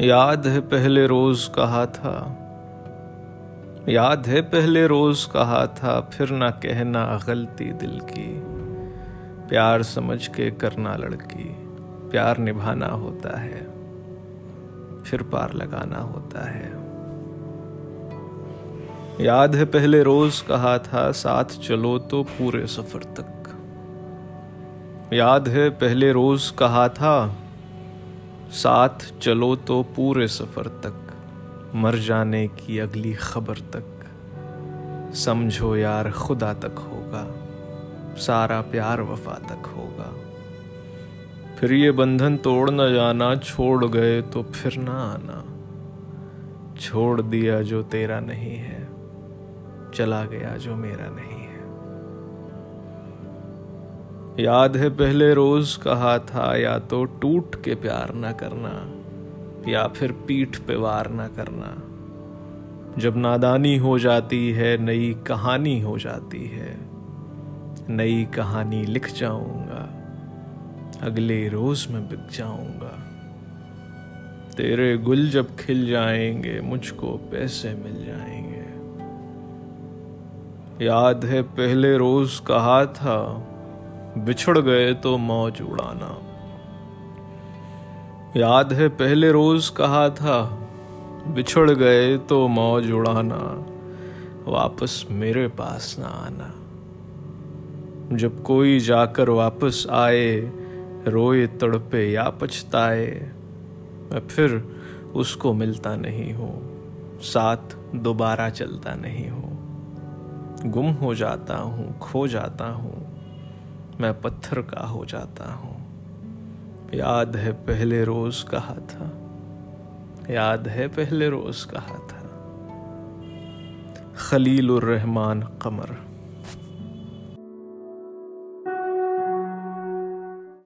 یاد ہے پہلے روز کہا تھا۔ یاد ہے پہلے روز کہا تھا، پھر نہ کہنا غلطی دل کی۔ پیار سمجھ کے کرنا لڑکی، پیار نبھانا ہوتا ہے، پھر پار لگانا ہوتا ہے۔ یاد ہے پہلے روز کہا تھا، ساتھ چلو تو پورے سفر تک۔ یاد ہے پہلے روز کہا تھا ساتھ چلو تو پورے سفر تک، مر جانے کی اگلی خبر تک۔ سمجھو یار، خدا تک ہوگا، سارا پیار وفا تک ہوگا۔ پھر یہ بندھن توڑ نہ جانا، چھوڑ گئے تو پھر نہ آنا۔ چھوڑ دیا جو تیرا نہیں ہے، چلا گیا جو میرا نہیں یاد ہے پہلے روز کہا تھا یا تو ٹوٹ کے پیار نہ کرنا یا پھر پیٹھ پہ وار نہ کرنا۔ جب نادانی ہو جاتی ہے، نئی کہانی ہو جاتی ہے۔ نئی کہانی لکھ جاؤں گا، اگلے روز میں بک جاؤں گا۔ تیرے گل جب کھل جائیں گے، مجھ کو پیسے مل جائیں گے۔ یاد ہے پہلے روز کہا تھا بچھڑ گئے تو موج اڑانا۔ یاد ہے پہلے روز کہا تھا، بچھڑ گئے تو موج اڑانا، واپس میرے پاس نہ آنا۔ جب کوئی جا کر واپس آئے، روئے تڑپے یا پچھتائے، میں پھر اس کو ملتا نہیں ہوں، ساتھ دوبارہ چلتا نہیں ہوں۔ گم ہو جاتا ہوں، کھو جاتا ہوں۔ میں پتھر کا ہو جاتا ہوں۔ یاد ہے پہلے روز کہا تھا۔ یاد ہے پہلے روز کہا تھا۔ خلیل الرحمان قمر۔